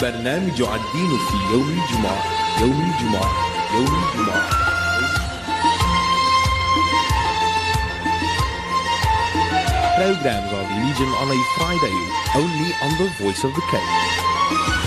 برنامج الدين في يوم الجمعة يوم الجمعة يوم الجمعة Programs of religion on a Friday, only on the Voice of the Cape.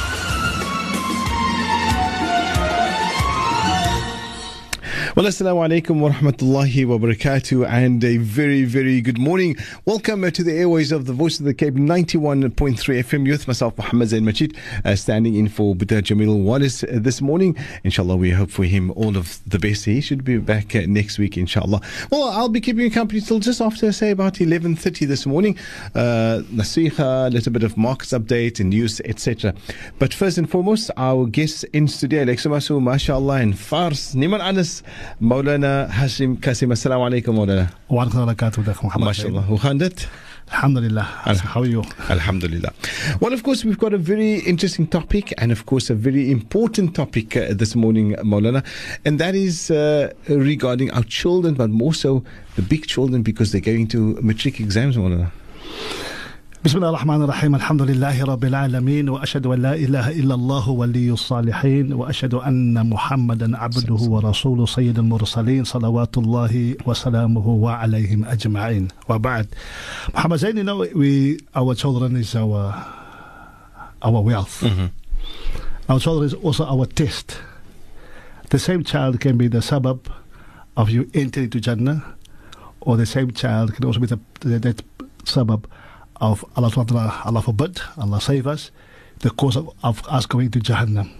Well, assalamu alaikum wa rahmatullahi wa barakatuh, and a very, very good morning. Welcome uh, to the airways of the Voice of the Cape 91.3 FM. Youth, myself, Muhammad Zain Majid, uh, standing in for Buddha Jamil Wallace uh, this morning. Inshallah, we hope for him all of the best. He should be back uh, next week, inshallah. Well, I'll be keeping you company till just after, say, about 11.30 this morning. Uh, Nasiha, a little bit of markets update and news, etc. But first and foremost, our guests in studio, Alexa Masu, mashallah, and Fars, Niman Anas, Maulana Hashim Kasim. Assalamu alaikum, Maulana. وعليكم السلام ورحمة محمد MashaAllah. Hoe gaan dit? Alhamdulillah. How are you? Alhamdulillah. Well, of course, we've got a very interesting topic and, of course, a very important topic uh, this morning, Maulana, and that is uh, regarding our children, but more so the big children because they're going to matric exams, Maulana. بسم الله الرحمن الرحيم الحمد لله رب العالمين وأشهد أن لا إله إلا الله ولي الصالحين وأشهد أن محمدا عبده ورسوله سيد المرسلين صلوات الله وسلامه وعليهم أجمعين وبعد Muhammad Zain, you know, we, our children is our, our wealth. Our children is also our test. The same child can be the suburb of you entering to Jannah, or the same child can also be the, the, that suburb of Allah SWT, Allah forbid, Allah save us, the cause of, of us going to Jahannam.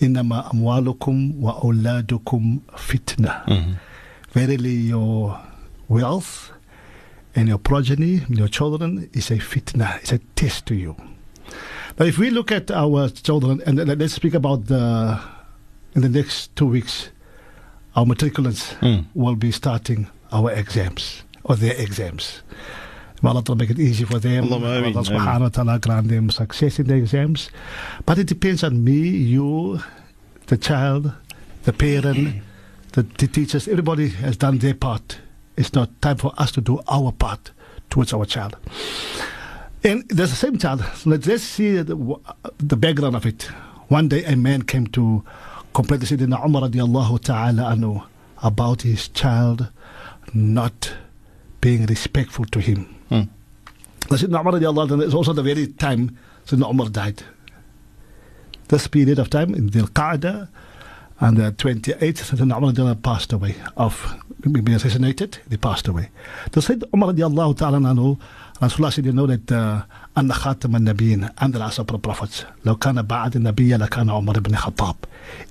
Innama amwalukum wa auladukum fitna. Mm-hmm. Verily, your wealth and your progeny, your children, is a fitna, it's a test to you. Now, if we look at our children, and let's speak about the in the next two weeks, our matriculants mm. will be starting our exams or their exams. Ta'ala make it easy for them. Allah subhanahu wa ta'ala grant them success in the exams. But it depends on me, you, the child, the parent, the, the teachers. Everybody has done their part. It's not time for us to do our part towards our child. And there's the same child. Let's, let's see the, the background of it. One day a man came to complain to Sayyidina Umar radiallahu ta'ala anhu about his child not being respectful to him. Mm. The Sayyidina Umar radiallahu anhu is also the very time Sayyidina Umar died. This period of time in Dhul Qa'dah and the 28th, Sayyidina Umar radiallahu anhu passed away of being assassinated. He passed away. The Sayyidina Umar radiallahu ta'ala anhu Rasulullah said, you know that uh, أن خاتم النبيين and the last of the prophets لو كان بعد النبي لكان عمر بن الخطاب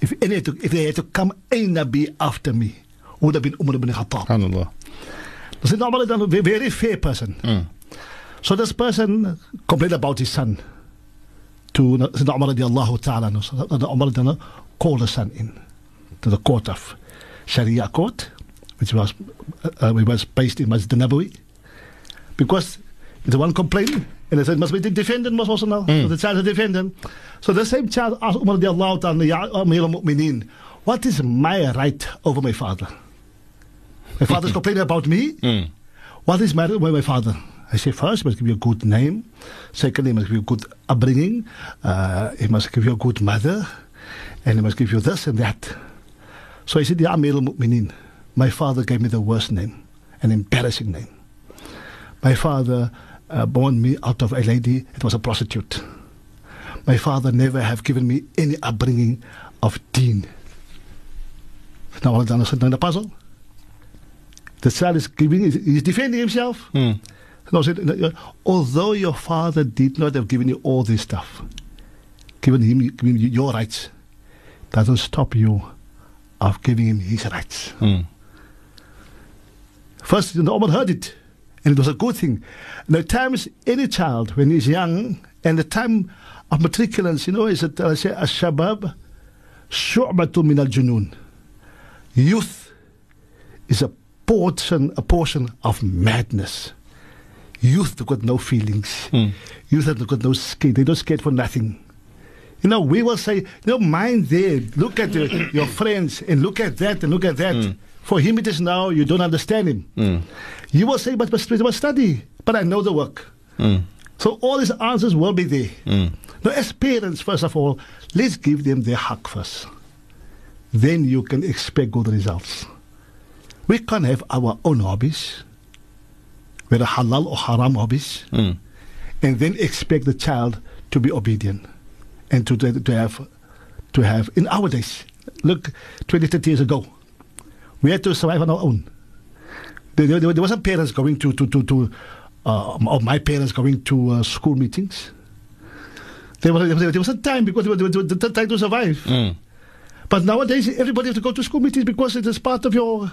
if, any to, if they had to come a Nabi after me would have been Umar ibn Khattab SubhanAllah. the Sayyidina Umar is a very, fair person. Mm. so this person complained about his son to Sayyidina Umar radiallahu ta'ala Sayyidina Umar radiallahu called the son in to the court of Sharia court which was uh, uh, was based in Masjid Nabawi. Because the one complained, and they said must be the defendant must also know. So the child is the defendant. So the same child asked Umar radiallahu ta'ala Ya Amir al-Mu'mineen what is my right over my father my father is complaining about me Mm. what is my, my, my father? I say first, he must give you a good name. Secondly, he must give you a good upbringing. Uh, he must give you a good mother. And he must give you this and that. So I said, Ya Amir al-Mu'mineen, my father gave me the worst name, an embarrassing name. My father uh, born me out of a lady that was a prostitute. My father never have given me any upbringing of deen. Now, all in the puzzle. The child is giving, he's defending himself. Mm. No, said, although your father did not have given you all this stuff, given him given you your rights, doesn't stop you of giving him his rights. Mm. First, the Omar heard it, and it was a good thing. And at times, any child, when he's young, and the time of matriculants, you know, is that I say, Ashabab, shu'batu min al junun. Youth is a portion, a portion of madness. Youth have got no feelings. Hmm. Youth have got no skin. They don't scared for nothing. You know, we will say, know, mind there. Look at your, your friends and look at that and look at that. Hmm. For him, it is now you don't understand him. Hmm. You will say, but but, but study. But I know the work. So all these answers will be there. Now, as parents, first of all, let's give them their haq first. Then you can expect good results. We can't have our own hobbies, whether halal or haram hobbies, and then expect the child to be obedient and to, to, have to have in our days. Look, 20, 30 years ago, we had to survive on our own. There, there, there wasn't parents going to to to, to uh, or my parents going to uh, school meetings. There was there wasn't time because they were, they were, they were trying to survive. But nowadays, everybody has to go to school meetings because it is part of your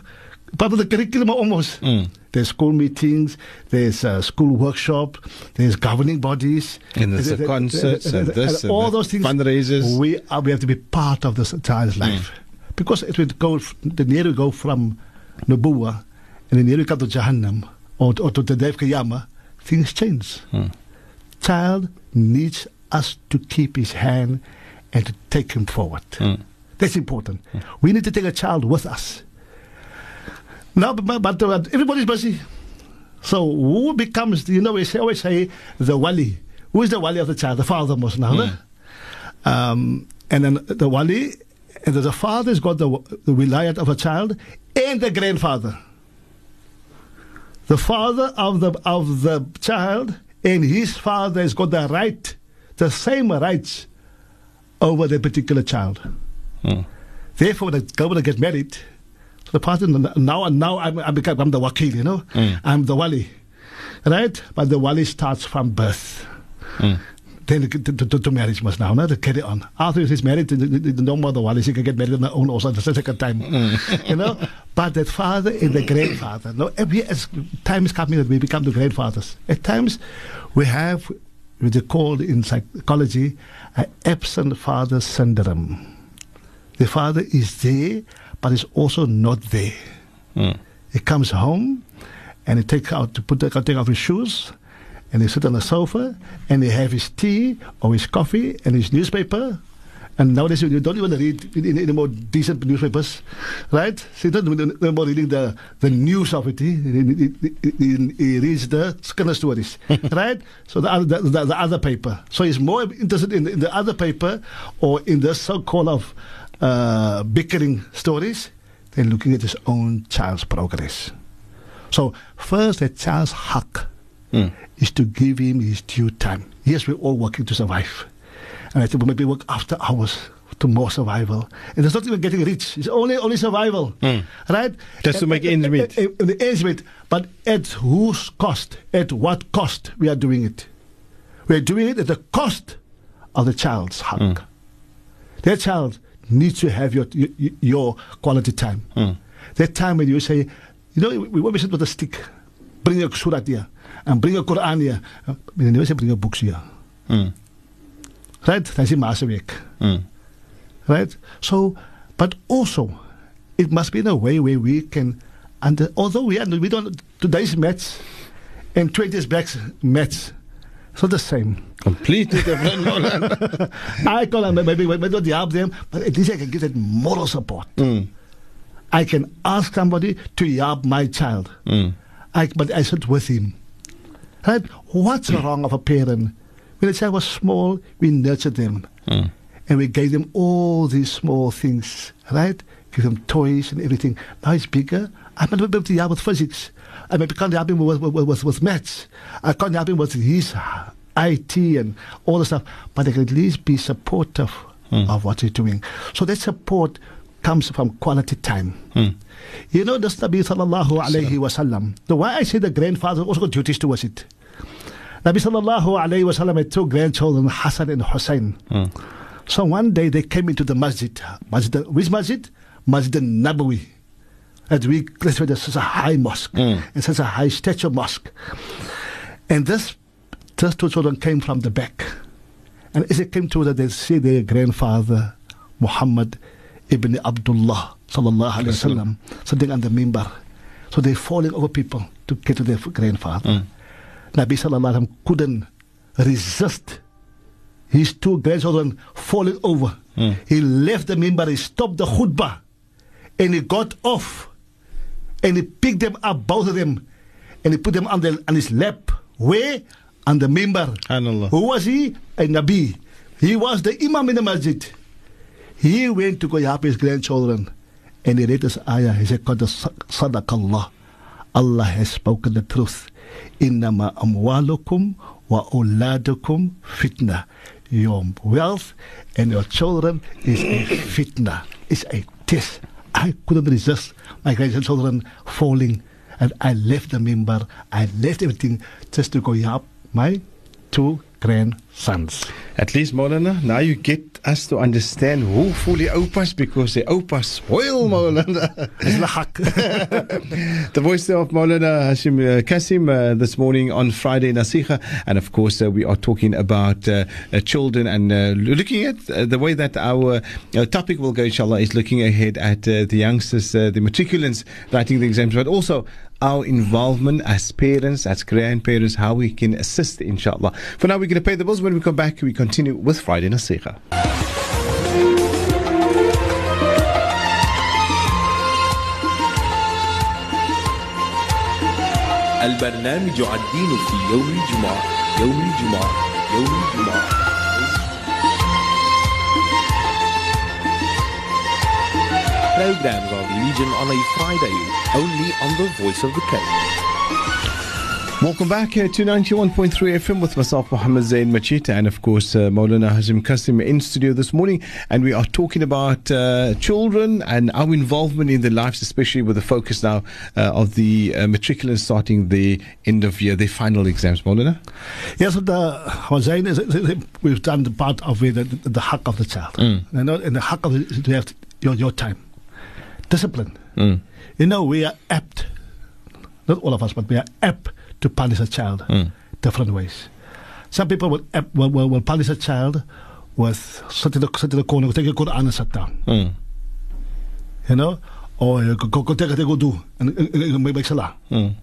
part of the curriculum almost. Hmm. There's school meetings, there's uh, school workshop, there's governing bodies, And there's the concerts and this and all that, those things. fundraisers. We are, we have to be part of this child's hmm. life because it will go the nearer we go from Nubuwa and the nearer we come to Jahannam or, or to the of things change. Hmm. Child needs us to keep his hand and to take him forward. That's important. We need to take a child with us. Now, but, but, but everybody's busy. So who becomes, you know, we say, always say the wali. Who is the wali of the child? The father most now. no? Um, and then the wali, and the father has got the, the wilayat of a child and the grandfather. The father of the, of the child and his father has got the right, the same rights over the particular child. Therefore, when the governor gets married, the person now and now I'm, I become I'm the wakil, you know, mm. I'm the wali, right? But the wali starts from birth. Mm. Then to, to, to, marriage must now, no, to carry on. After he's married, no more the wali, he can get married on their own also the second time, mm. you know. But that father is the grandfather, no, every as time is coming that we become the grandfathers. At times, we have what they call in psychology an absent father syndrome. The father is there, but it's also not there. Hmm. He comes home and he takes out to put take off his shoes and he sit on the sofa and he have his tea or his coffee and his newspaper. And nowadays you don't even read any, any more decent newspapers, right? So you don't no more reading the, the news of it. He, he, he, he- he reads the scandal stories, right? So the other, the, the, the other paper. So he's more interested in, in the other paper or in the so-called of uh, bickering stories than looking at his own child's progress. So first, a child's haq is to give him his due time. Yes, we're all working to survive. And I think we maybe work after hours to more survival. And it's not even getting rich. It's only only survival. Right? Just to make ends meet. Uh, uh, the ends meet. But at whose cost? At what cost we are doing it? We are doing it at the cost of the child's haq. That child needs to have your your, your quality time. Hmm. That time when you say, you know, we always sit with a stick, bring your surah here and bring your Quran here. Uh, We never say bring a books here. Hmm. Right? That's in week. Hmm. Right? So, but also, it must be in a way where we can, under, although we, are, we don't, today's maths and 20 years back maths, not the same. Completely different. I call them, maybe, maybe not help them, but at least I can give that moral support. Mm. I can ask somebody to help my child. Mm. I, but I sit with him. Right? What's mm. wrong of a parent? When the child was small, we nurtured them. And we gave them all these small things, right? Give them toys and everything. Now he's bigger. I'm not be able to help with physics. I help him with, with, with, with maths. I can't help him his IT and all the stuff. But I can at least be supportive hmm. of what he's doing. So that support comes from quality time. Hmm. You know, the Nabi sallallahu alayhi wasallam. The why I say the grandfather also got duties towards it. Nabi sallallahu alayhi wasallam had two grandchildren, Hassan and Hussein. Hmm. So one day they came into the masjid. Masjid which masjid? Masjid Nabawi. As we classify this as a high mosque. Mm. It's such a high stature mosque. And this, these two children came from the back. And as they came to that, they see their grandfather, Muhammad ibn Abdullah, sallallahu alayhi wasallam, sitting on the mimbar. So they're falling over people to get to their grandfather. Mm. Nabi sallallahu alayhi wasallam couldn't resist his two grandchildren falling over. Mm. He left the mimbar, he stopped the khutbah, and he got off, and he picked them up, both of them, and he put them on, the, on his lap. Where? on the mimbar. Who was he? A Nabi. He was the Imam in the masjid. He went to go help his grandchildren and he read this ayah. He said, "Qad sadaqallah. Allah has spoken the truth. Innama amwalukum wa uladukum fitna. Your wealth and your children is a fitna. It's a test. I couldn't resist my grandchildren falling and I left the mimbar. I left everything just to go help my two grandsons. At least, Maulana, now you get us to understand who fully opas because the opas spoil lahak. the voice of Maulana Hassiem uh, Cassiem uh, this morning on Friday Nasiha. And of course, uh, we are talking about children and uh, looking at uh, the way that our uh, topic will go, inshallah, is looking ahead at uh, the youngsters, uh, the matriculants writing the exams, but also our involvement as parents, as grandparents, how we can assist, inshallah. For now, we're going to pay the bills. When we come back, we continue with Friday Nasiha. البرنامج الدين في يوم الجمعة يوم الجمعة يوم الجمعة Programs of religion on a Friday, only on the voice of the Cape. Welcome back uh, to 91.3 FM with myself, Muhammad Zain Machita, and of course, uh, Maulana Hassiem Cassiem in studio this morning. And we are talking about uh, children and our involvement in their lives, especially with the focus now uh, of the uh, matriculants starting the end of year, their final exams. Maulana? Yes, what the was saying is is- we've done the part of it, the, the haq of the child. Mm. You know, and the haq of it is have your, your time. Discipline. Mm. You know, we are apt, not all of us, but we are apt to punish a child Mm. different ways. Some people will, will, will, will punish a child with sit in the, sit in the corner, take a Quran and sit down. Mm. You know? Or uh, go, go, go take a go do and uh, uh, uh, make, make salah. Mm.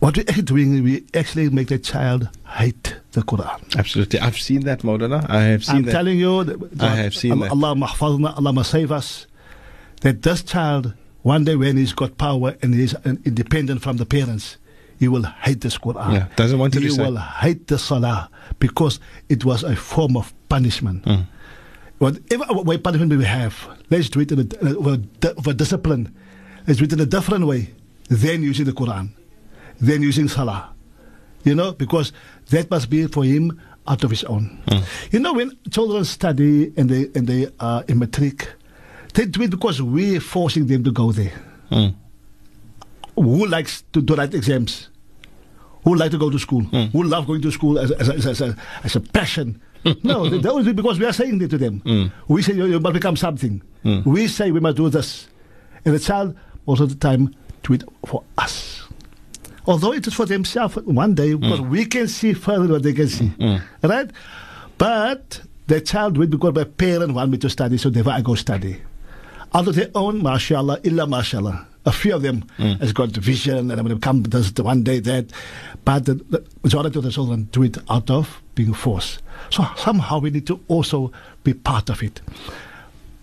What we're actually doing, we actually make the child hate the Quran. Absolutely. I've seen that, Maulana. I have seen I'm that. telling you, that, I have seen Allah, that. Allah mahfazna, Allah save us. That this child, one day when he's got power and he's uh, independent from the parents, he will hate this Quran. Yeah, doesn't want to He will hate the Salah because it was a form of punishment. Mm. Whatever way punishment we have, let's do it in a, discipline. Let's do it in a different way than using the Quran, than using Salah. You know, because that must be for him out of his own. You know, when children study and they and they are in matric, they do it because we're forcing them to go there. Mm. Who likes to, to write exams? Who like to go to school? Hmm. Who love going to school as, as, as, as, a, as a passion? no, do it because we are saying it to them. Hmm. We say you, you must become something. Hmm. We say we must do this. And the child, most of the time, do it for us. Although it is for themselves one day, because we can see further what they can see. Right? But the child do it because my parent want me to study, so therefore I go study. Out of their own, mashallah, illa mashallah. A few of them mm. has got the vision and I'm going to come the one day that. But the, the majority of the children do it out of being forced. So somehow we need to also be part of it.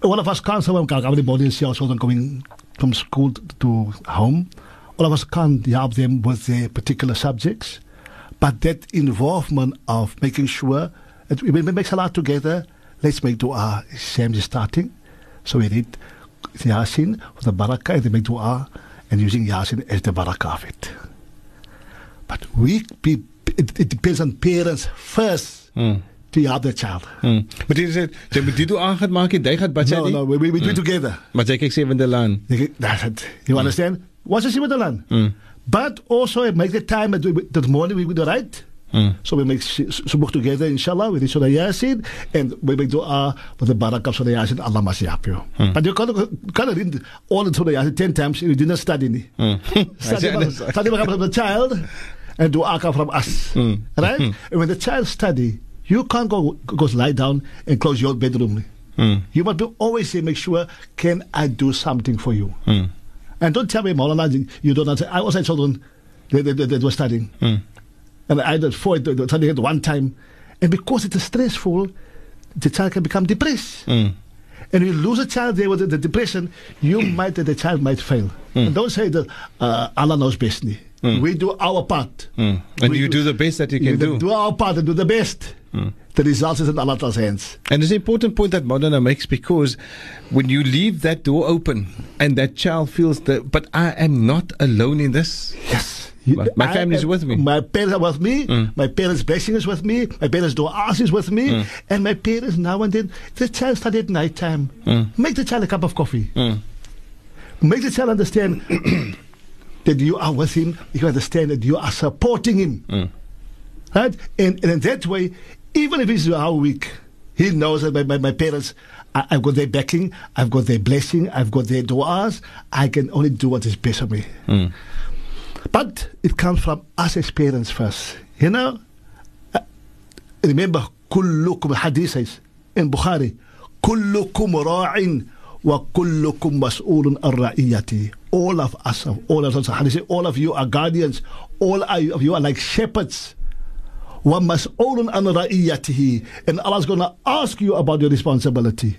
All of us can't say, well, everybody see our children going from school to, home. All of us can't help them with their particular subjects. But that involvement of making sure that we, we make a lot together, let's make dua. Sam is starting. So we read Yasin with the barakah and they make dua and using Yasin as the barakah of it. But we, it, it depends on parents first hmm. to help the child. Mm. Maar dit is het. Jy moet doen aan gaan maak, jy gaan baie No, no, we, we, we do hmm. it together. Maar jy kyk sewende laan. That's it. You hmm. understand? What's the with the land? But also it make the time that, that morning we do right. So we make subuh together, inshallah, with the Surah Yasin, and we make dua with the barakah of Surah Yasin, Allah must help you. Mm. But you can't, can't read all the Surah Yasin 10 times, if you didn't study. ni. Mm. Study I study from the child, and dua come from us. Right? And when the child study, you can't go, go lie down and close your bedroom. You must be always say, make sure, can I do something for you? And don't tell me, Maulana, you don't understand. I was had children that, that, that, that were studying. And I did four, studying at one time. And because it is stressful, the child can become depressed. And you lose a child there with the, depression, you might, the child might fail. And don't say that uh, Allah knows best. ni. We do our part. Mm. And We you do the best that you can do. do. our part and do the best. The result is in Allah's hands. And it's an important point that Maulana makes because when you leave that door open and that child feels that, but I am not alone in this. Yes. My- my family is with me. My parents are with me. Mm. My parents' blessing is with me. My parents' dua is with me. Mm. And my parents now and then, the child study at night time. Mm. Make the child a cup of coffee. Mm. Make the child understand that you are with him. You understand that you are supporting him. Mm. Right? And, and in that way, even if he's how weak, he knows that my, my, my parents, I, I've got their backing, I've got their blessing, I've got their du'as. I can only do what is best for me. Mm. But it comes from us as parents first. You know, uh, remember, كلكم hadith says in Bukhari, كلكم راع وكلكم مسؤول عن رعيته. All of us, all of us, hadith say, all of you are guardians. All of you are like shepherds. ومسؤول عن رعيته. And Allah's going to ask you about your responsibility.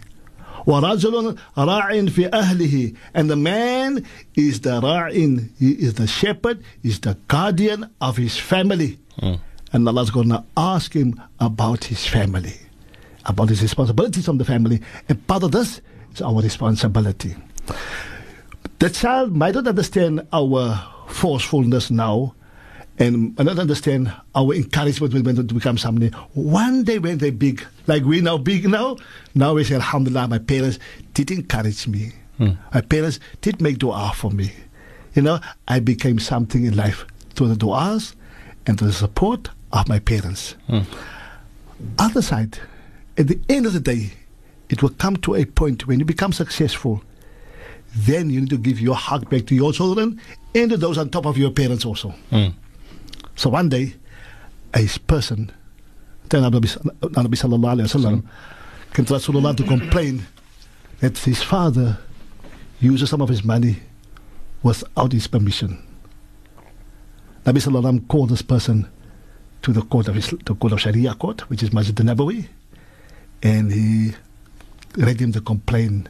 ورجل راع في أهله and the man is the ra'in he is the shepherd is the guardian of his family and Allah's going to ask him about his family about his responsibilities from the family and part of this is our responsibility the child might not understand our forcefulness now and not understand our encouragement when we want to become something. One day when they're big, like we now big now, now we say, Alhamdulillah, my parents did encourage me. My parents did make dua for me. You know, I became something in life through the duas and through the support of my parents. Other side, at the end of the day, it will come to a point when you become successful, then you need to give your heart back to your children and to those on top of your parents also. Mm. So one day, a person, then Nabi sallallahu alayhi wasallam, came to Rasulullah to complain that his father uses some of his money without his permission. Nabi sallallahu called this person to the court of his, the court of Sharia court, which is Masjid al-Nabawi, and he read him the complaint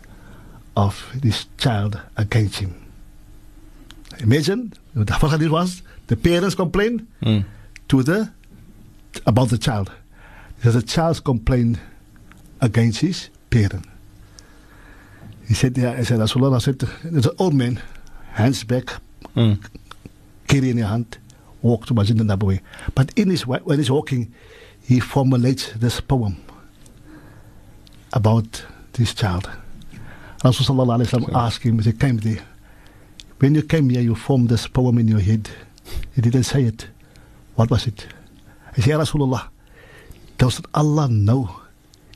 of this child against him. Imagine what the hadith was the parents complained Mm. to the about the child. There's a child's complaint against his parent. He said, yeah, I said, Rasulullah said, there's an old man, hands back, Mm. carry in your hand, walk to Masjid al-Nabawi. But in his, when he's walking, he formulates this poem about this child. Rasulullah asked him, he came there, when you came here, you formed this poem in your head. He didn't say it. What was it? I said, Ya Rasulullah, does Allah know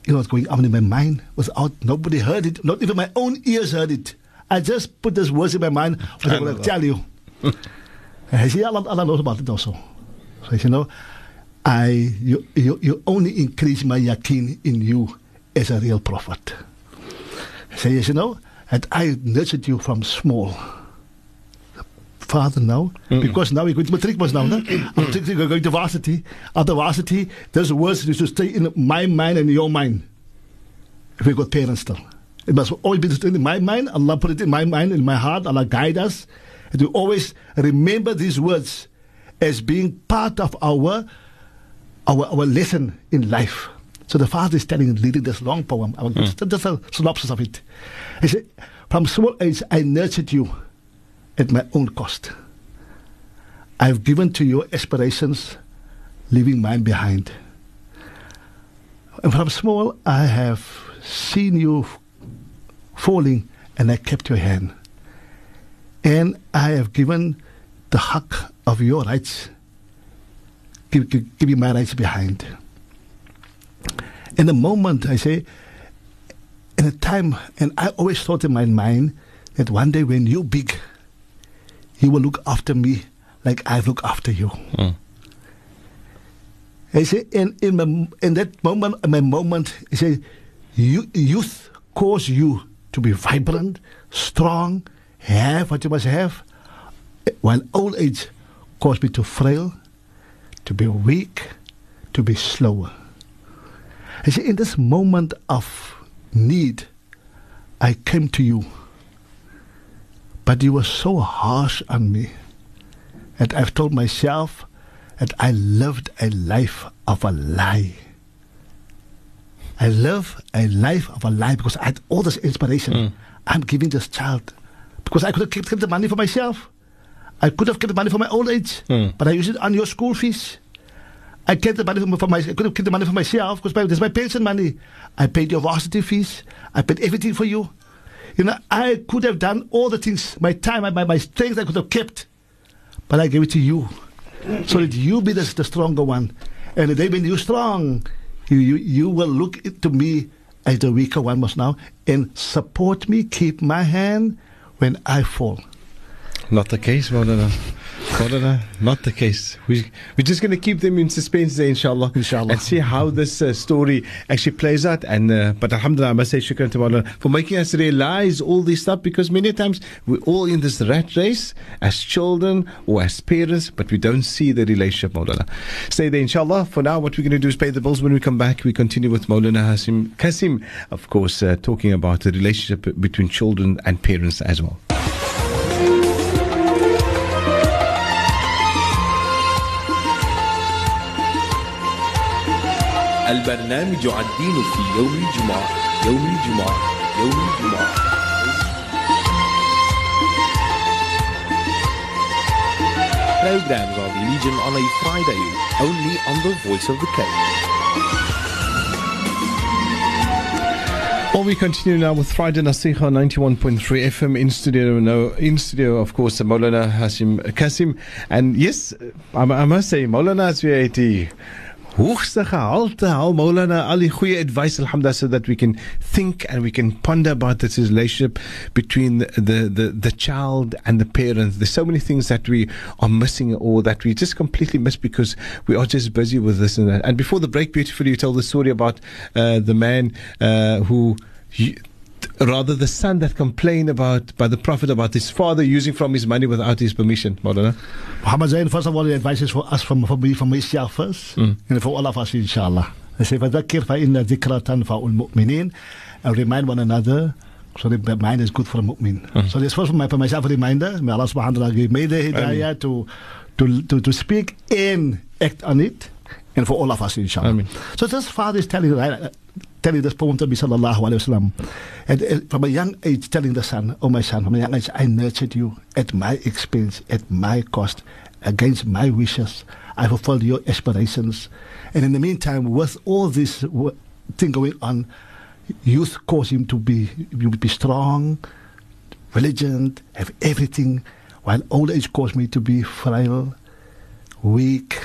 it was going on in my mind was out. nobody heard it, not even my own ears heard it. I just put those words in my mind, what I'm going to tell you. I said, Allah, Allah knows about it also. So I said, no, I, you, you, you only increase my yakin in you as a real prophet. I said, yes, you know, and I nurtured you from small. Father now, mm. because now you're going to matric now, no? Mm-hmm. Matric, you're going to varsity. After varsity, those words used to stay in my mind and your mind. If we got parents still. It must always be in my mind. Allah put it in my mind, in my heart. Allah guide us. And we always remember these words as being part of our our, our lesson in life. So the father is telling, leading this long poem. I will mm. just, just a synopsis of it. He said, From small age, I nurtured you at my own cost. I've given to your aspirations, leaving mine behind. And from small, I have seen you falling, and I kept your hand. And I have given the hak of your rights, give my rights behind. In the moment, I say, in a time, and I always thought in my mind that one day when you big, you will look after me like I look after you. Mm. I say, in, in, my, in that moment, in my moment, I say, you, youth cause you to be vibrant, strong, have what you must have, while old age cause me to frail, to be weak, to be slower. I say, in this moment of need, I came to you, but he was so harsh on me. that I've told myself that I lived a life of a lie. I live a life of a lie because I had all this inspiration. Hmm. I'm giving this child because I could have kept, kept the money for myself. I could have kept the money for my old age, hmm. but I use it on your school fees. I kept the money for, for my, I could have kept the money for myself because my, there's my pension money. I paid your varsity fees. I paid everything for you. You know, I could have done all the things, my time, my, my, strength I could have kept, but I gave it to you so that you be the, the stronger one. And the day when you're strong, you, you, you will look to me as the weaker one must now and support me, keep my hand when I fall. Not the case, Maulana, not the case. We, we're just going to keep them in suspense there, inshallah. Inshallah. And see how this uh, story actually plays out. And uh, But Alhamdulillah, I must say shukran to Maulana for making us realize all this stuff because many times we're all in this rat race as children or as parents, but we don't see the relationship, Maulana. Stay there, inshallah. For now, what we're going to do is pay the bills. When we come back, we continue with Maulana Hassiem Cassiem, of course, uh, talking about the relationship between children and parents as well. البرنامج الدين في يوم الجمعة يوم الجمعة يوم الجمعة Programs of religion on a Friday, only on the Voice of the Cape. Well, we continue now with Friday Nasiha 91.3 FM in studio. Now, in studio, of course, Molana Hassiem Cassiem. And yes, I, I must say, Molana is hoogste gehalte haal Maulana al die goeie advice alhamdulillah so that we can think and we can ponder about this relationship between the, the, the, child and the parents. There's so many things that we are missing or that we just completely miss because we are just busy with this and that. And before the break beautifully you told the story about uh, the man uh, who rather the son that complained about by the prophet about his father using from his money without his permission Maulana Muhammad Zain, first of all, the advice is for us, from, for me, for myself first, and for all of us, inshallah. They say, فَذَكِّرْ فَإِنَّ ذِكْرَ تَنْفَعُ الْمُؤْمِنِينَ And remind one another, so the mind is good for a mu'min. So this first for, my, for myself a reminder, may Allah subhanahu wa ta'ala give me the hidayah to, to, to, to speak and act on it, and for all of us, inshallah. Ameen. So this father is telling, right, telling this poem to be sallallahu alayhi wasallam. And uh, from a young age, telling the son, Oh, my son, from a young age, I nurtured you at my expense, at my cost, against my wishes. I fulfilled your aspirations. And in the meantime, with all this thing going on, youth caused him to be, you be strong, religion, have everything, while old age caused me to be frail, weak.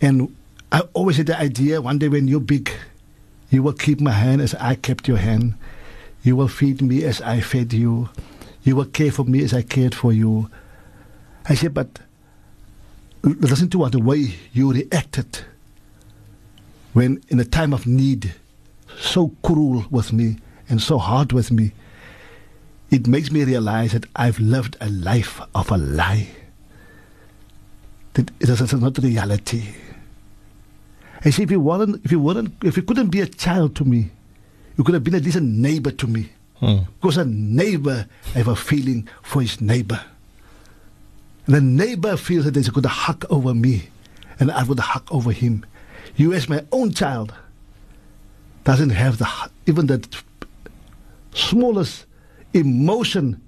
And I always had the idea one day when you're big, you will keep my hand as I kept your hand. You will feed me as I fed you. You will care for me as I cared for you. I said, but listen to what the way you reacted when in a time of need, so cruel with me and so hard with me. It makes me realize that I've lived a life of a lie. That it is not reality. I say, if you weren't, if you weren't, if you couldn't be a child to me, you could have been at least a neighbor to me. Hmm. Because a neighbor have a feeling for his neighbor. And the neighbor feels that there's a good hug over me, and I would hug over him. You, as my own child, doesn't have the even the smallest emotion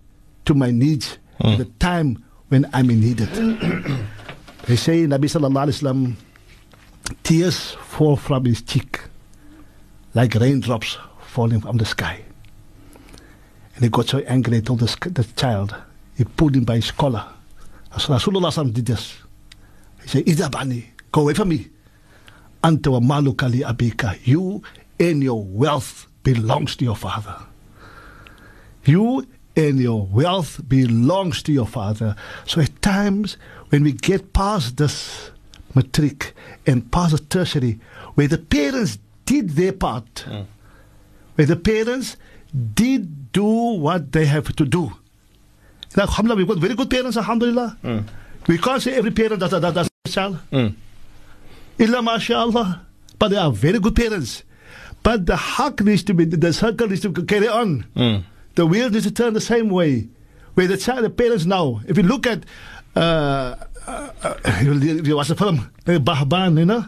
to my needs at hmm. the time when I'm in need. they say, Nabi Sallallahu Alaihi Wasallam, tears fall from his cheek like raindrops falling from the sky. And he got so angry, he told the, the child, he pulled him by his collar. As Rasulullah did this. He said, Idabani, go away from me. Anta wa malukali abika. You and your wealth belongs to your father. You and your wealth belongs to your father. So at times when we get past this matric and past tertiary, where the parents did their part, hmm. where the parents did do what they have to do. Now, alhamdulillah, we've got very good parents, alhamdulillah. Hmm. We can't say every parent does, does, does child. Illa mashallah. But they are very good parents. But the haq needs to be, the circle needs to carry on. Hmm. The wheel needs to turn the same way. Where the child, the parents now, if you look at uh, you, you watch the film, uh, Baghban, you know,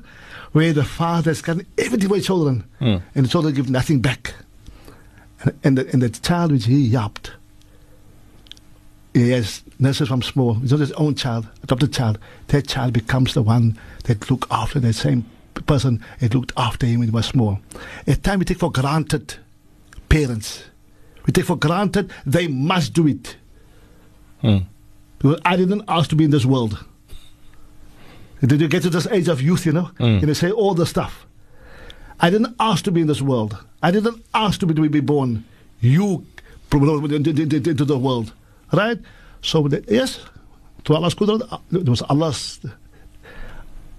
where the father has gotten everything for his children, Mm. and the children give nothing back. And, and, the, and the child which he yapped, he has nurses from small, it's not his own child, adopted child. That child becomes the one that look after that same person that looked after him when he was small. At times we take for granted parents. We take for granted they must do it. Mm. Because I didn't ask to be in this world. Did you get to this age of youth, you know? Mm. And they say all the stuff. I didn't ask to be in this world. I didn't ask to be, to be born. You brought into the world. Right? So, the, yes, to Allah's qudrat, uh, it was Allah's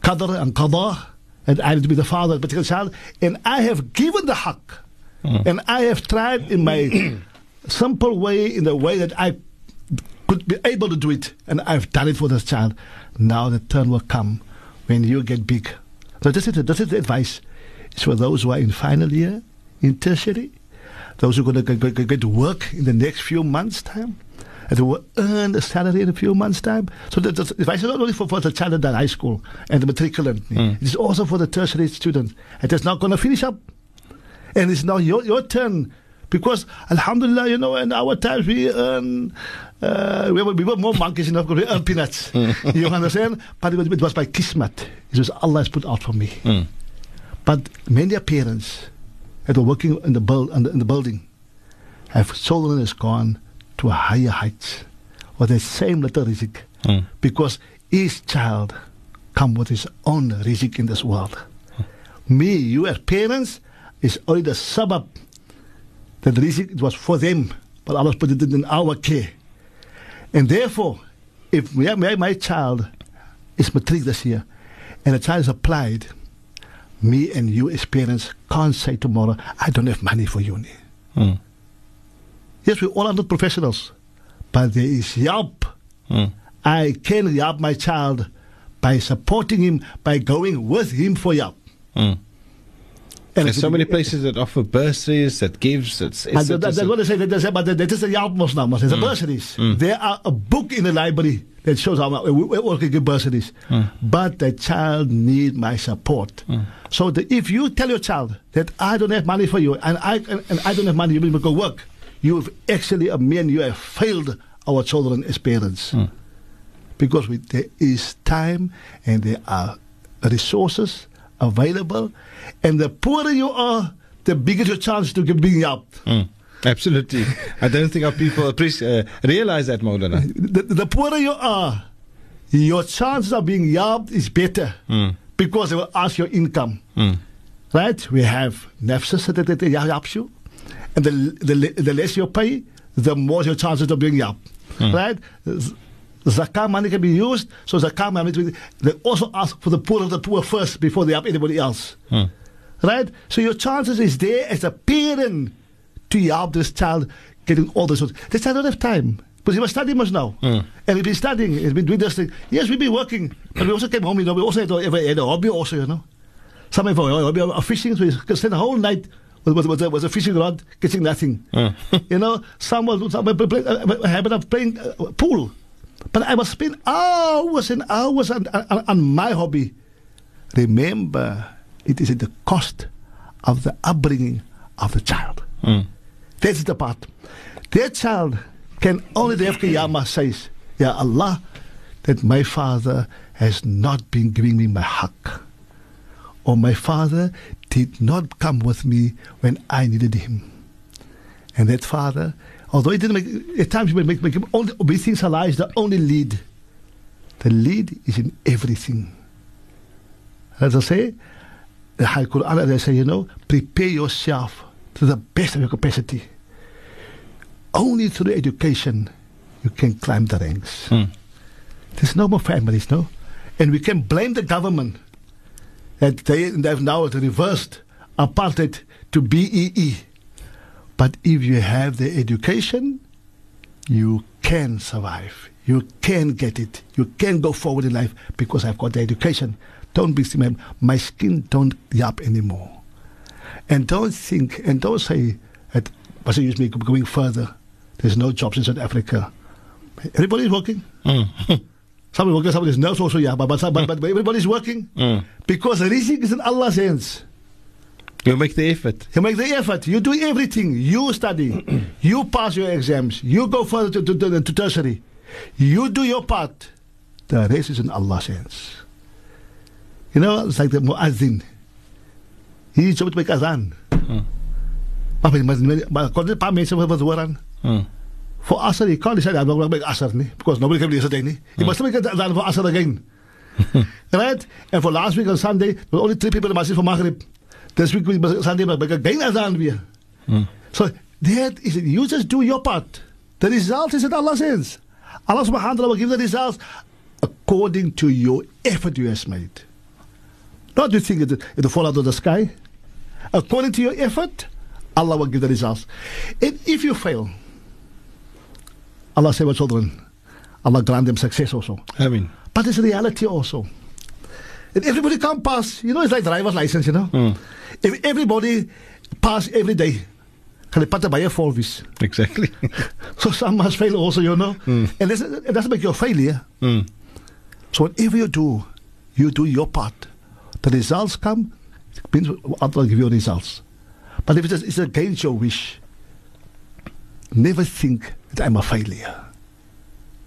qadr and qadar, and I need to be the father of a particular child, and I have given the haqq, and I have tried in my simple way, in the way that I could be able to do it, and I've done it for this child. Now the turn will come when you get big. So this is the, this is the advice. It's for those who are in final year, in tertiary, those who are going to get, get, get to work in the next few months' time, and who will earn a salary in a few months' time. So the, the advice is not only for, for the child at high school and the matriculant, mm. it is also for the tertiary student. And it's not going to finish up. And it's now your, your turn. Because, Alhamdulillah, you know, in our times we earn, uh, we, were, we were more monkeys enough because we earn peanuts. you understand? But it was, it was by kismet. It was Allah has put out for me. Mm. But many parents that were working in the, build, in the, in the building have children has gone to a higher heights with the same little rizik Mm. because each child come with his own rizik in this world. Me, you as parents, is only the sabab. That rizik it was for them, but Allah put it in our care. And therefore, if my, my, my child is matric this year, and the child is applied, me and you as parents can't say tomorrow, I don't have money for uni. Mm. Yes, we all are not professionals, but there is help. Mm. I can help my child by supporting him, by going with him for help. Mm. And There's so many places that offer bursaries, that gives. It's, it's, that, it's that's what I say. That, that's, but that is the help most now. There's a mm. bursaries. Mm. There are a book in the library that shows how much we, we can give bursaries. Mm. But the child need my support. So the, if you tell your child that I don't have money for you and I and, and I don't have money, you will go work. You've actually, uh, a man, you have failed our children as parents. Because we, there is time and there are resources available, and the poorer you are, the bigger your chance to get being helped. Mm. Absolutely. I don't think our people appreciate, uh, realize that, Maulana. The, the poorer you are, your chances of being helped is better Mm. because they will ask your income. Mm. Right? We have you, and the, the, the less you pay, the more your chances of being helped. Right? Zakah money can be used, so zakah money, they also ask for the poor of the poor first before they help anybody else. Mm. Right? So your chances is there as a parent to help this child getting all this. This child don't have time. Because he was studying much now. Mm. And he's been studying, he's been doing this thing. Yes, we've been working. But we also came home, you know, we also had, a- had a hobby also, you know. Some have a hobby of fishing, so we could spend the whole night with, with, with, a, with a fishing rod, catching nothing. Mm. you know, some was some uh, a habit of playing uh, pool. But I was spend hours and hours on, on, on my hobby. Remember, it is at the cost of the upbringing of the child. Mm. That's the part. That child can only have Yama says, Ya Allah, that my father has not been giving me my haqq. Or my father did not come with me when I needed him. And that father, although it didn't make, at times would make, make only, be things is the only lead. The lead is in everything. As I say, the High Quran, as I say, you know, prepare yourself to the best of your capacity. Only through education you can climb the ranks. Mm. There's no more families, no? And we can blame the government that they, they have now reversed apartheid to BEE. But if you have the education, you can survive. You can get it. You can go forward in life because I've got the education. Don't be man, my skin don't yap anymore. And don't think and don't say that but use me going further. There's no jobs in South Africa. Everybody's working. Mm. Somebody working somebody's nerves also, yeah, but, but, but, but everybody's working Mm. because rizq is in Allah's hands. You make the effort. You make the effort. You do everything. You study. you pass your exams. You go further to, to, to, to tertiary. You do your part. The rest is in Allah's hands. You know, it's like the muazzin. Hy job met my azan. Maar maar kon dit paar mense wat hoor aan. Mm. For Asr, you can't decide I'm not going to make Asr, because nobody can listen to it. You must make azan for Asr again. right? And for last week on Sunday, there were only three people in the masjid for Maghrib. This week, we Sunday, again azan weer. Hmm. So that is it. You just do your part. The result is in Allah's hands. Allah subhanahu wa ta'ala will give the results according to your effort you have made. Not you think it, it will fall out of the sky. According to your effort, Allah will give the results. And if you fail, Allah save our children. Allah grant them success also. I mean, But it's reality also. If everybody can't pass, you know, it's like driver's license, you know. If everybody pass every day, put by a four weeks? exactly. So some must fail also, you know. And that's, it doesn't make you a failure. mm. So whatever you do, you do your part. The results come, it means will give you results. But if it's, it's against your wish, never think that I'm a failure.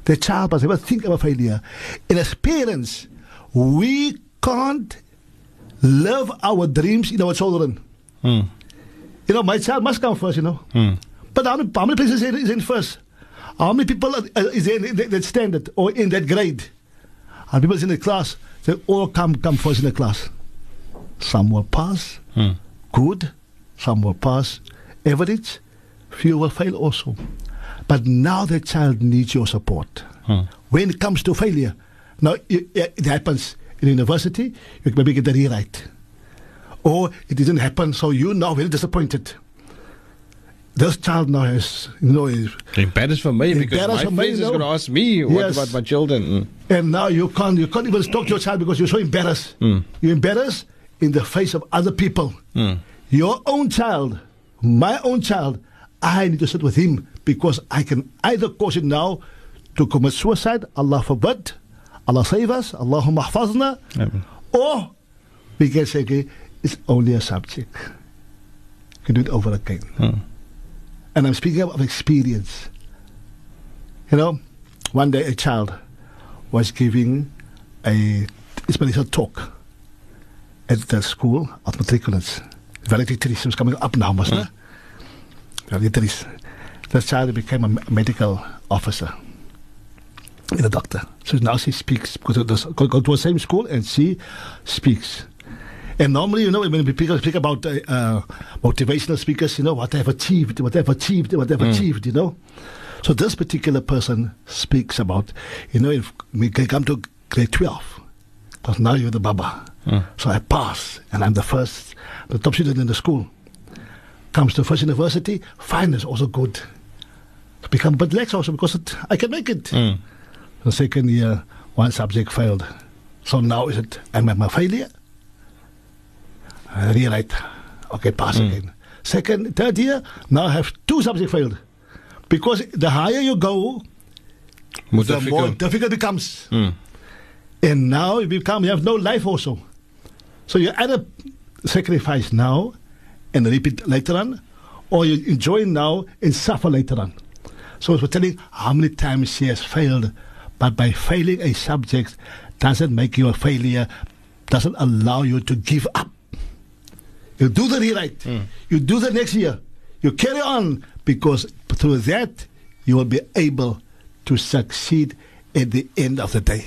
The child must never think I'm a failure. And as parents, we can't live our dreams in our children. Mm. You know, my child must come first, you know. Mm. But how many, how many places is in first? How many people are, uh, is in that, standard or in that grade? How many people in the class? They all come come first in the class. Some will pass, Mm. good. Some will pass, average. Few will fail also. But now the child needs your support. Mm. When it comes to failure, now it, it happens in university. You maybe get the rewrite, or it didn't happen, so you now very disappointed. This child now has, you know, is Embarrassed for me because my for me, is going to ask me what Yes. about my children. Mm. And now you can't you can't even talk to your child because you're so embarrassed. You're embarrassed in the face of other people. Your own child, my own child, I need to sit with him because I can either cause him now to commit suicide, Allah forbid, Allah save us, Allahumma hafazna, or we can say, okay, it's only a subject. You can do it over again. Hmm. And I'm speaking of experience. You know, one day a child was giving a inspirational talk at the school of matriculants. Valedictorian was coming up now, wasn't it? Hmm. Valedictorian. The child became a medical officer and a doctor. So now she speaks because of this, go, go to the same school and she speaks. And normally, you know, when people speak about uh, uh, motivational speakers, you know, what they've achieved, what they've achieved, what they've achieved, you know. So this particular person speaks about, you know, if we can come to grade 12, because now you're the Baba. So I pass, and I'm the first, the top student in the school. Comes to first university, fine is also good. Become a bit also because it, I can make it. The second year, one subject failed. So now is it, am I a failure? I rewrite. Okay, pass hmm. again. Second, third year, now I have two subjects failed. Because the higher you go, More the more difficult. Hmm. difficult it becomes. And now you become, you have no life also. So you either sacrifice now and repeat later on, or you enjoy now and suffer later on. So we're telling how many times she has failed, but by failing a subject doesn't make you a failure, doesn't allow you to give up. You do the rewrite. Hmm. You do the next year. You carry on because through that you will be able to succeed at the end of the day.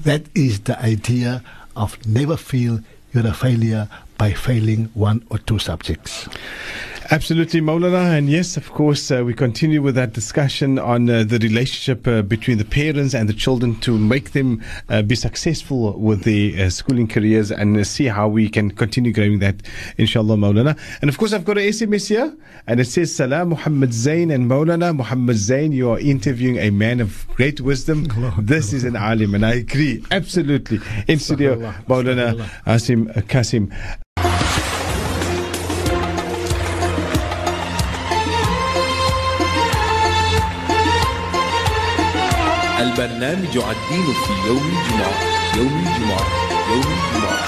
That is the idea of never feel you're a failure by failing one or two subjects. Absolutely, Maulana. And yes, of course, uh, we continue with that discussion on uh, the relationship uh, between the parents and the children to make them uh, be successful with their uh, schooling careers and uh, see how we can continue growing that, inshallah, Maulana. And of course, I've got an SMS here, and it says, Salam Muhammad Zain and Maulana. Muhammad Zain, you are interviewing a man of great wisdom. This is an alim, and I agree. Absolutely. In studio, Maulana Hassiem uh, Kasim. برنامج الدين في يوم الجمعة يوم الجمعة يوم الجمعة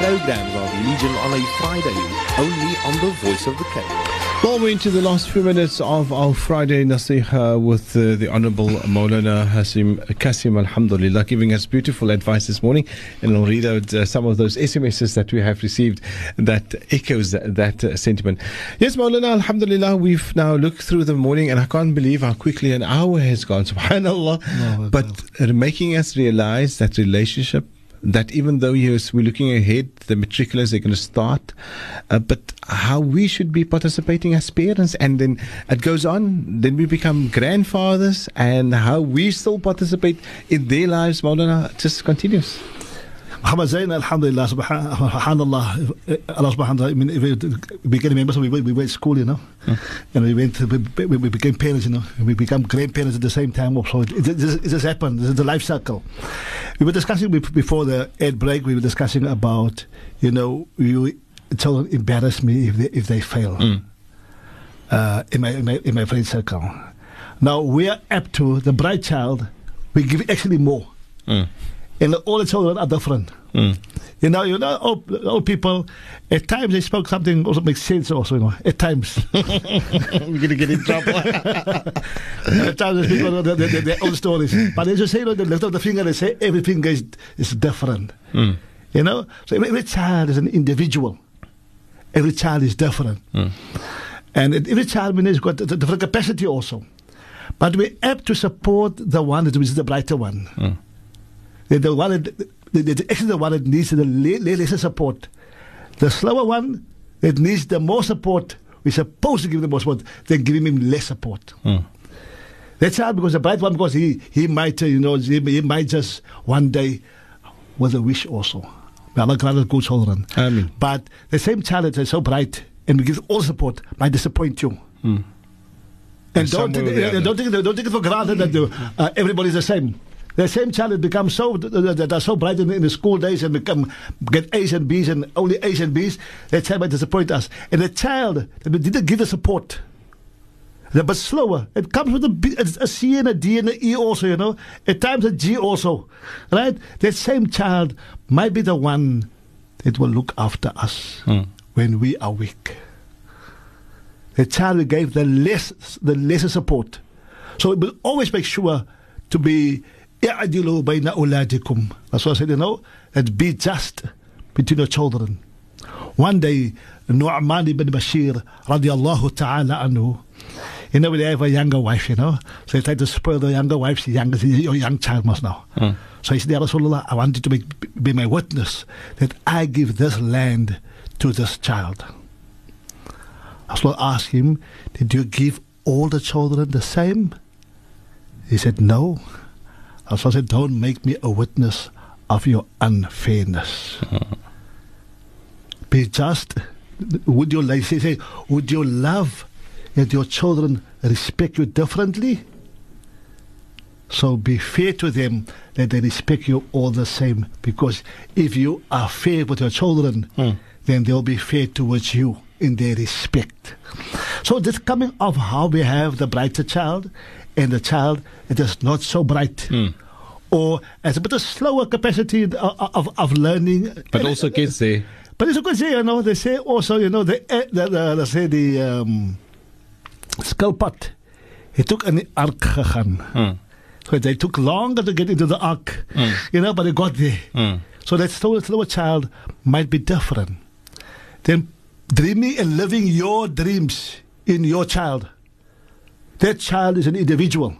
Programs of Religion on a Friday only on the Voice of the Cape. Well, we're into the last few minutes of our Friday Nasiha with uh, the Honorable Maulana Hassiem Cassiem, Alhamdulillah, giving us beautiful advice this morning. And I'll read out uh, some of those SMSs that we have received that echoes that, that uh, sentiment. Yes, Maulana, Alhamdulillah, we've now looked through the morning and I can't believe how quickly an hour has gone, subhanAllah. No, but making us realize that relationship that even though yes, we're looking ahead, the matriculars are going to start, uh, but how we should be participating as parents, and then it goes on. Then we become grandfathers, and how we still participate in their lives, Maulana, just continues. Alhamdulillah, subhan- subhanallah, Allah subhanahu wa ta'ala, I mean, if we beginning members, we went, we went to school, you know, hmm. and we went, we, we we became parents, you know, and we became grandparents at the same time. So it, it, it, just- it just happened. This is the life cycle. We were discussing before the ad break, we were discussing about, you know, you children embarrass me if they, if they fail hmm. uh, in, my, in, my, in my friend circle. Now, we are apt to, the bright child, we give actually more. Hmm. And all the children are different. Hmm. You know, you know, old, old people, at times they spoke something also makes sense also, you know, at times. We're going to get in trouble. at times they speak about their, their, own stories. But as you say, you know, they lift up the finger they say everything is, is different. Hmm. You know? So every, every child is an individual. Every child is different. Hmm. And every child has got a different capacity also. But we have to support the one that is the brighter one. The, the one that, the, the, actually the one that needs the le- le- lesser support. The slower one that needs the more support, we're supposed to give them more support, than giving him less support. That's hard because the bright one, because he, he might, uh, you know, he, he might just one day with a wish also. May Allah grant us good children. Ameen. But the same child that is so bright and we give all support might disappoint you. And In don't take, don't, take, don't take it for granted that uh, everybody's the same. The same child that becomes so that are so bright in, in the school days and become get A's and B's and only A's and B's, that child might disappoint us. And the child that didn't give the support, they're but slower. It comes with a, B, a, a C and a D and an E also, you know. At times a G also, right? That same child might be the one that will look after us hmm. when we are weak. The child who gave the less, the lesser support. So we will always make sure to be i'adilu bayna uladikum. That's what I said, you know, and be just between your children. One day, Nu'man ibn Bashir, radiallahu ta'ala anhu, you know, when they have a younger wife, you know, so they try to spoil the younger wife's younger your young child must know. Mm. So he said, Ya Rasulullah, I want you to be, be my witness that I give this land to this child. Rasulullah asked him, Did you give all the children the same? He said, No. Rasulullah said, Don't make me a witness of your unfairness. Mm-hmm. Be just. Would you like say, say, would you love that your children respect you differently? So be fair to them that they respect you all the same. Because if you are fair with your children, mm. then they'll be fair towards you in their respect. So this coming of how we have the brighter child and the child that is not so bright. Hmm. Or has a bit of slower capacity of, uh, uh, of, of learning. but also uh, kids there. But it's a good say, you know. They say also, you know, the, eh, the, the let's say the um, skilpad. He took an ark gegaan. Hmm. So they took longer to get into the ark, hmm. you know, but they got there. So that slower, slower child might be different. Then dreaming and living your dreams in your child. That child is an individual.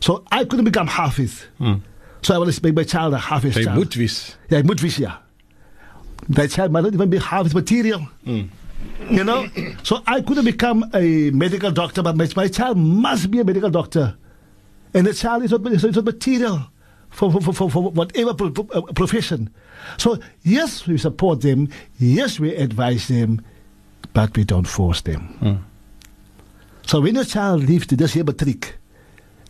So I couldn't become Hafiz. Hmm. So I want to make my child a Hafiz Hy child. moet wees. Ja, hy moet wees ja. That child might not even be half his material. Hmm. You know? So I couldn't become a medical doctor, but my, my child must be a medical doctor. And the child is not, is not material for, for, for, for whatever pro, pro- uh, profession. So, yes, we support them. Yes, we advise them. But we don't force them. Hmm. So when your child leaves to this here matric,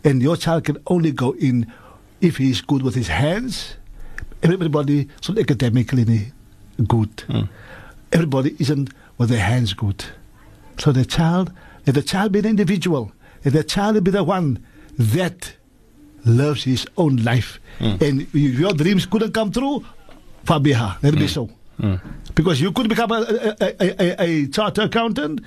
and your child can only go in if he is good with his hands, everybody not academically good. Hmm. Everybody isn't with their hands good. So the child, let the child be an individual. Let the child be the one that loves his own life. Hmm. And if your dreams couldn't come true, Fabiha, let it be hmm. so. Because you could become a, a, a, a, a charter accountant,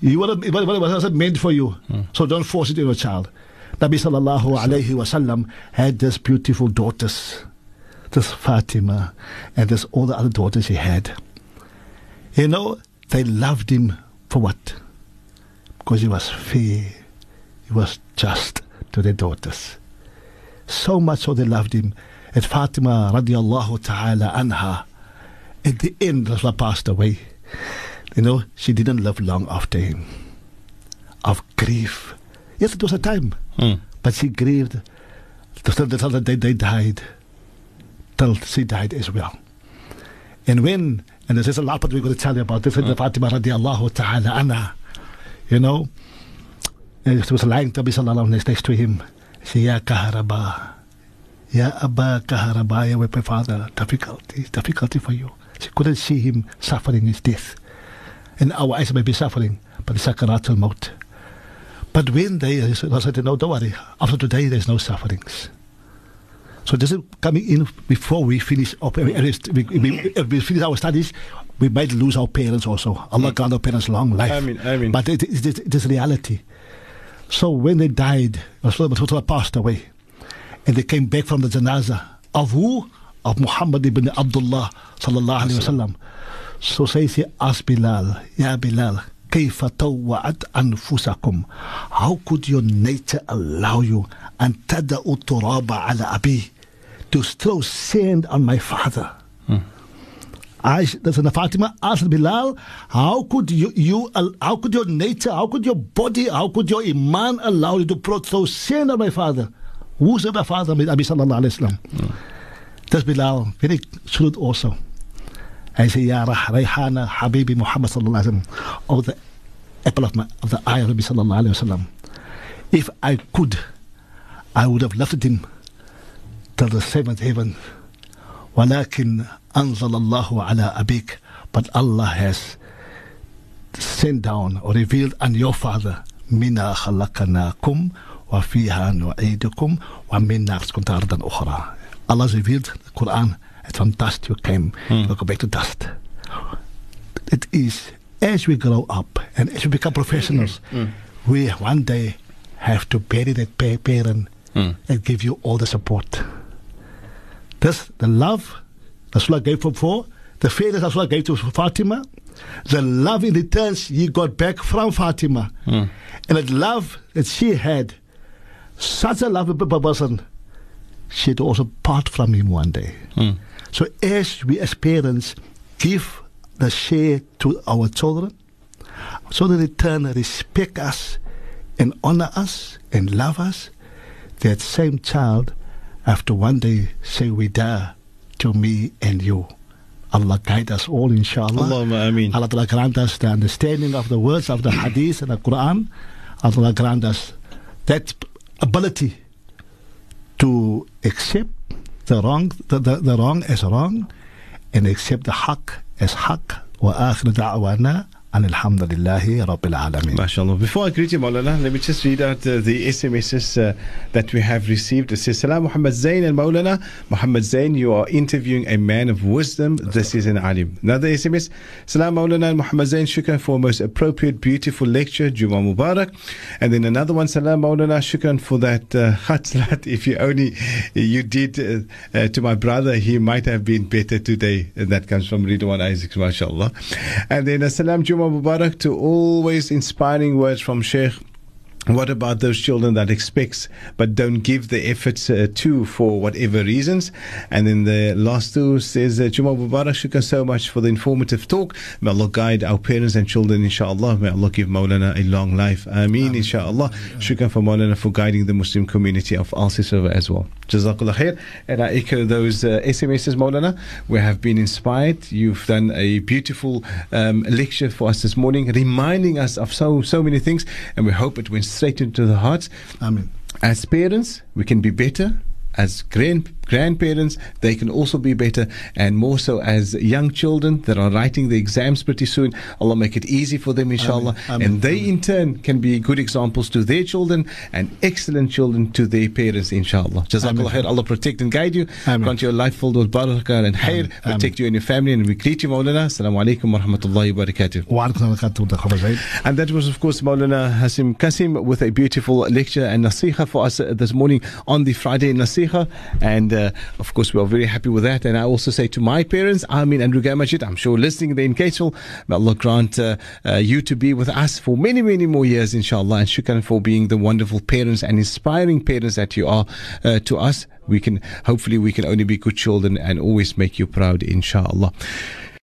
you wasn't, it wasn't meant for you. Hmm. So don't force it on your child. Nabi sallallahu alayhi wasallam had this beautiful daughters, this Fatima, and this all the other daughters he had. You know, they loved him for what? Because he was fair, he was just to their daughters. So much so they loved him. And Fatima radiallahu ta'ala anha, at the end, Rasulullah passed away. You know, she didn't live long after him. Of grief. Yes, it was a time. But she grieved till the day they died. Till she died as well. And when, and there's a lot that we're going to tell you about this, mm. Fatima radiallahu ta'ala anha, you know, and she was lying to Nabi sallallahu alayhi next to him. She, Ya Kaharaba, Ya Abba Kaharaba, Ya my father, difficulty, difficulty for you. She couldn't see him suffering his death. And our eyes may be suffering, but the sakaratul maut. But when they, I said, no, don't worry. After today, there's no sufferings. So this is coming in before we finish up, we, we, we finish our studies. We might lose our parents also. Allah grant our parents long life. I mean, I mean. But it, it, it is reality. So when they died, Rasulullah passed away, and they came back from the janazah of who? Of Muhammad ibn Abdullah sallallahu alayhi alaihi wasallam. So says he asked Bilal, Ya Bilal, كيف طوعت أنفسكم How could your nature allow you أن تدعوا التراب على أبي to throw sand on my father Aisha, that's in Fatima asked Bilal, how could you, you, how could your nature, how could your body, how could your iman allow you to throw sand on my father? Who's my father? Abi sallallahu alayhi wa sallam. That's Bilal, very shrewd also. I say, Ya Rayhana Habibi Muhammad sallallahu alayhi wa sallam, of the apple of, my, of the eye of Nabi sallallahu alayhi wa sallam. If I could, I would have left him till the seventh heaven. ولكن أنزل الله على أبيك but Allah has sent down or revealed on your father منا خلقناكم وفيها نعيدكم ومنا رزقكم أرضا أخرى Allah revealed the Quran from dust you came mm. you go back to dust it is as we grow up and as we become professionals mm. we one day have to bury that parent mm. and give you all the support this, the love Rasulullah gave for four, the faith that Rasulullah gave to Fatima, the love in return he got back from Fatima, mm. and that love that she had, such a lovable person, she had also part from him one day. Mm. So as we as parents give the share to our children, so they return respect us and honor us and love us, that same child after one day say we die to me and you. Allah guide us all, inshallah. Allahumma ameen. Allah Ta'ala grant us the understanding of the words of the hadith and the Quran. Allah grant us that ability to accept the wrong, the, the, the wrong as wrong and accept the haq as haq. وآخر دعوانا and Alhamdulillahi Rabbil Alameen. MashaAllah. Before I greet you, Maulana, let me just read out uh, the SMSs uh, that we have received. It says, Salam Muhammad Zain and Maulana. Muhammad Zain, you are interviewing a man of wisdom. This is an alim. Another SMS. Salam Maulana and Muhammad Zain. Shukran for most appropriate, beautiful lecture. Juma Mubarak. And then another one. Salam Maulana. Shukran for that uh, khatlat. If you only you did uh, uh, to my brother, he might have been better today. And that comes from Ridwan Isaacs, mashallah. And then Salam Juma Mubarak to always inspiring words from Sheikh. What about those children that expects but don't give the efforts uh, to for whatever reasons? And then the last two says, uh, Juma Mubarak, shukran so much for the informative talk. May Allah guide our parents and children, inshallah. May Allah give Maulana a long life. Ameen, inshallah. Shukran for Maulana for guiding the Muslim community of Al River as well. Jazakallah khair. And I echo those uh, SMSs, Maulana. We have been inspired. You've done a beautiful um, lecture for us this morning, reminding us of so, so many things. And we hope it went straight into the hearts. Amen. As parents, we can be better. As grand grandparents, they can also be better, and more so as young children that are writing the exams pretty soon. Allah make it easy for them, inshallah. Amen. Amen. And they, in turn, can be good examples to their children and excellent children to their parents, inshallah. Jazakallah khair. Allah protect and guide you. Amen. Grant your life filled with barakah and khair. Protect you and your family. And we greet you, Maulana. Assalamu alaikum wa rahmatullahi wa barakatuh. And that was, of course, Maulana Hassiem Cassiem with a beautiful lecture and nasiha for us this morning on the Friday nasiha. And uh, of course, we are very happy with that. And I also say to my parents, I mean, and Rugamajid, I'm sure listening there in Katel, may Allah grant uh, uh, you to be with us for many, many more years, inshallah. And shukran for being the wonderful parents and inspiring parents that you are uh, to us. We can, hopefully, we can only be good children and always make you proud, inshallah.